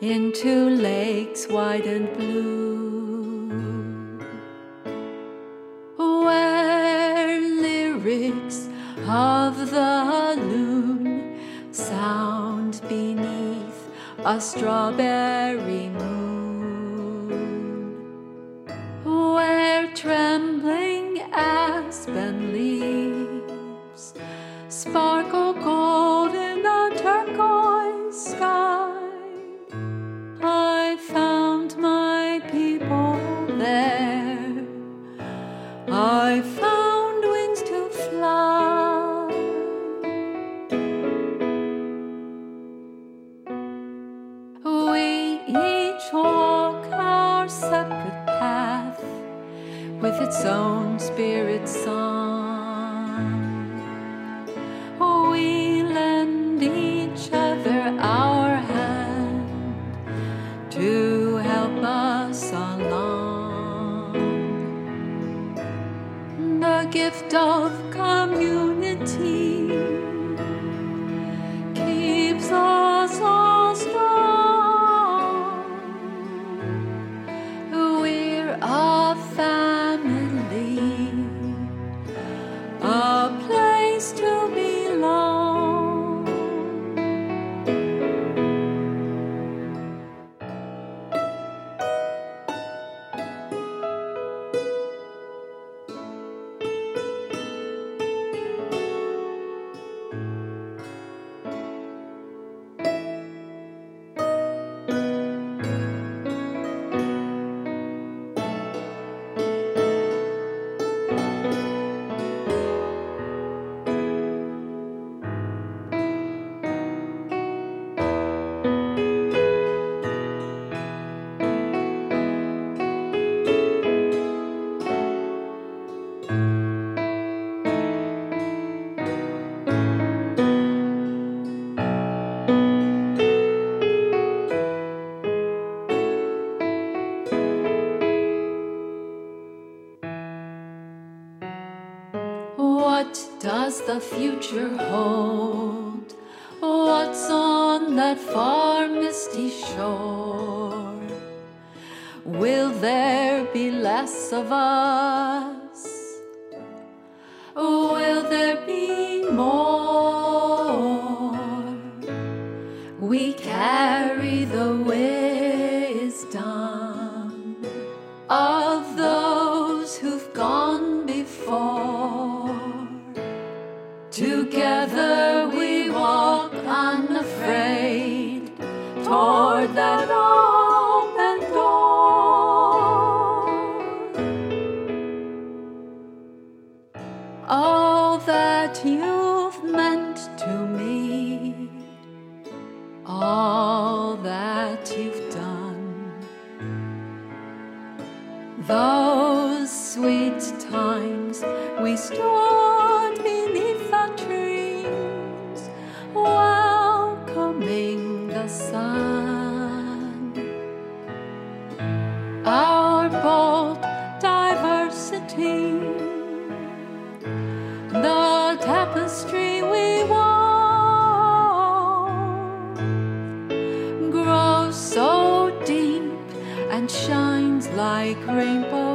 into lakes wide and blue. Where lyrics of the loon sound beneath a strawberry moon. Where trembling aspen leaves sparkle gold with its own spirit song. We lend each other our hand to help us along. The gift of community keeps us all strong. We're a family, What does the future hold? What's on that far misty shore? Will there be less of us? Together we walk unafraid toward that open door. All that you've meant to me, all that you've done. Those sweet times we stood the tapestry we wove grows so deep and shines like rainbow